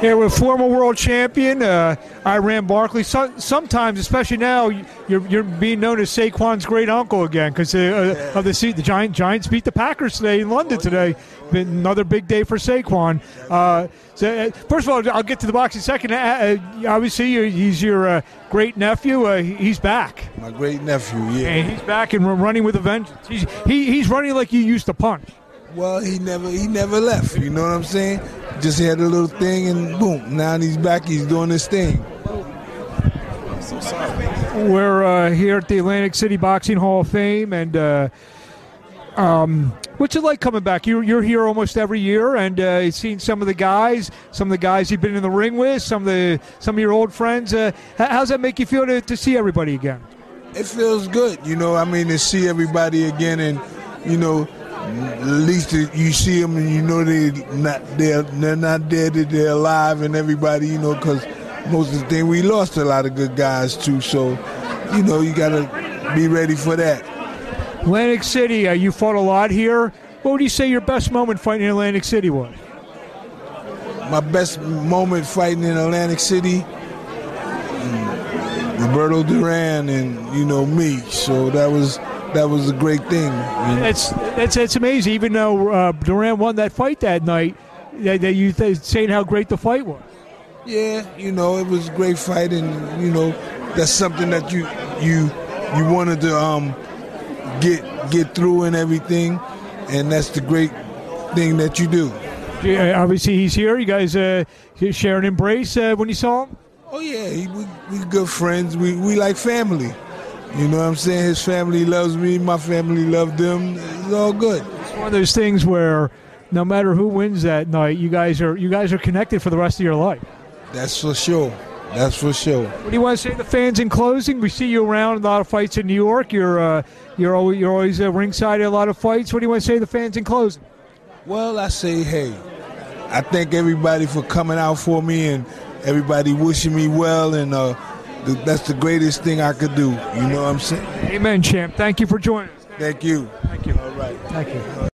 Here with former world champion uh, Iran Barkley. So, sometimes, especially now, you're, you're being known as Saquon's great uncle again because uh, uh, of the the Giant, Giants beat the Packers today in London today. Been another big day for Saquon. Uh, so, uh, first of all, I'll get to the boxing second. Uh, obviously, he's your great nephew. he's back. My great nephew, yeah. And he's back and running with a vengeance. He's, he, he's running like he used to punch. Well, he never he never left. You know what I'm saying? Just had a little thing, and boom. Now he's back. He's doing his thing. We're uh, here at the Atlantic City Boxing Hall of Fame, and uh, um, what's it like coming back? You're, you're here almost every year, and uh, you've seen some of the guys, some of the guys you've been in the ring with, some of the some of your old friends. Uh, how's that make you feel to, to see everybody again? It feels good, you know. I mean, to see everybody again, and you know, at least you see them and you know they not they're they're not dead, they're alive, and everybody, you know, because most of the thing we lost a lot of good guys too. So, you know, you got to be ready for that. Atlantic City, uh, you fought a lot here. What would you say your best moment fighting in Atlantic City was? My best moment fighting in Atlantic City, um, Roberto Duran and you know me. So that was that was a great thing. It's it's it's amazing. Even though uh, Duran won that fight that night, that, that you th- saying how great the fight was. Yeah, you know it was a great fight, and you know that's something that you you you wanted to um get get through and everything, and that's the great thing that you do. Yeah, obviously he's here. You guys uh, share an embrace uh, when you saw him. Oh yeah, we we good friends. We we like family. You know what I'm saying? His family loves me. My family loved them. It's all good. It's one of those things where no matter who wins that night, you guys are you guys are connected for the rest of your life. That's for sure. That's for sure. What do you want to say to the fans in closing? We see you around a lot of fights in New York. You're uh, you're always, you're always uh, ringside at a lot of fights. What do you want to say to the fans in closing? Well, I say, hey, I thank everybody for coming out for me and everybody wishing me well and. Uh, that's the greatest thing I could do. You know what I'm saying? Amen, champ. Thank you for joining us. Thank you. Thank you. All right. Thank you.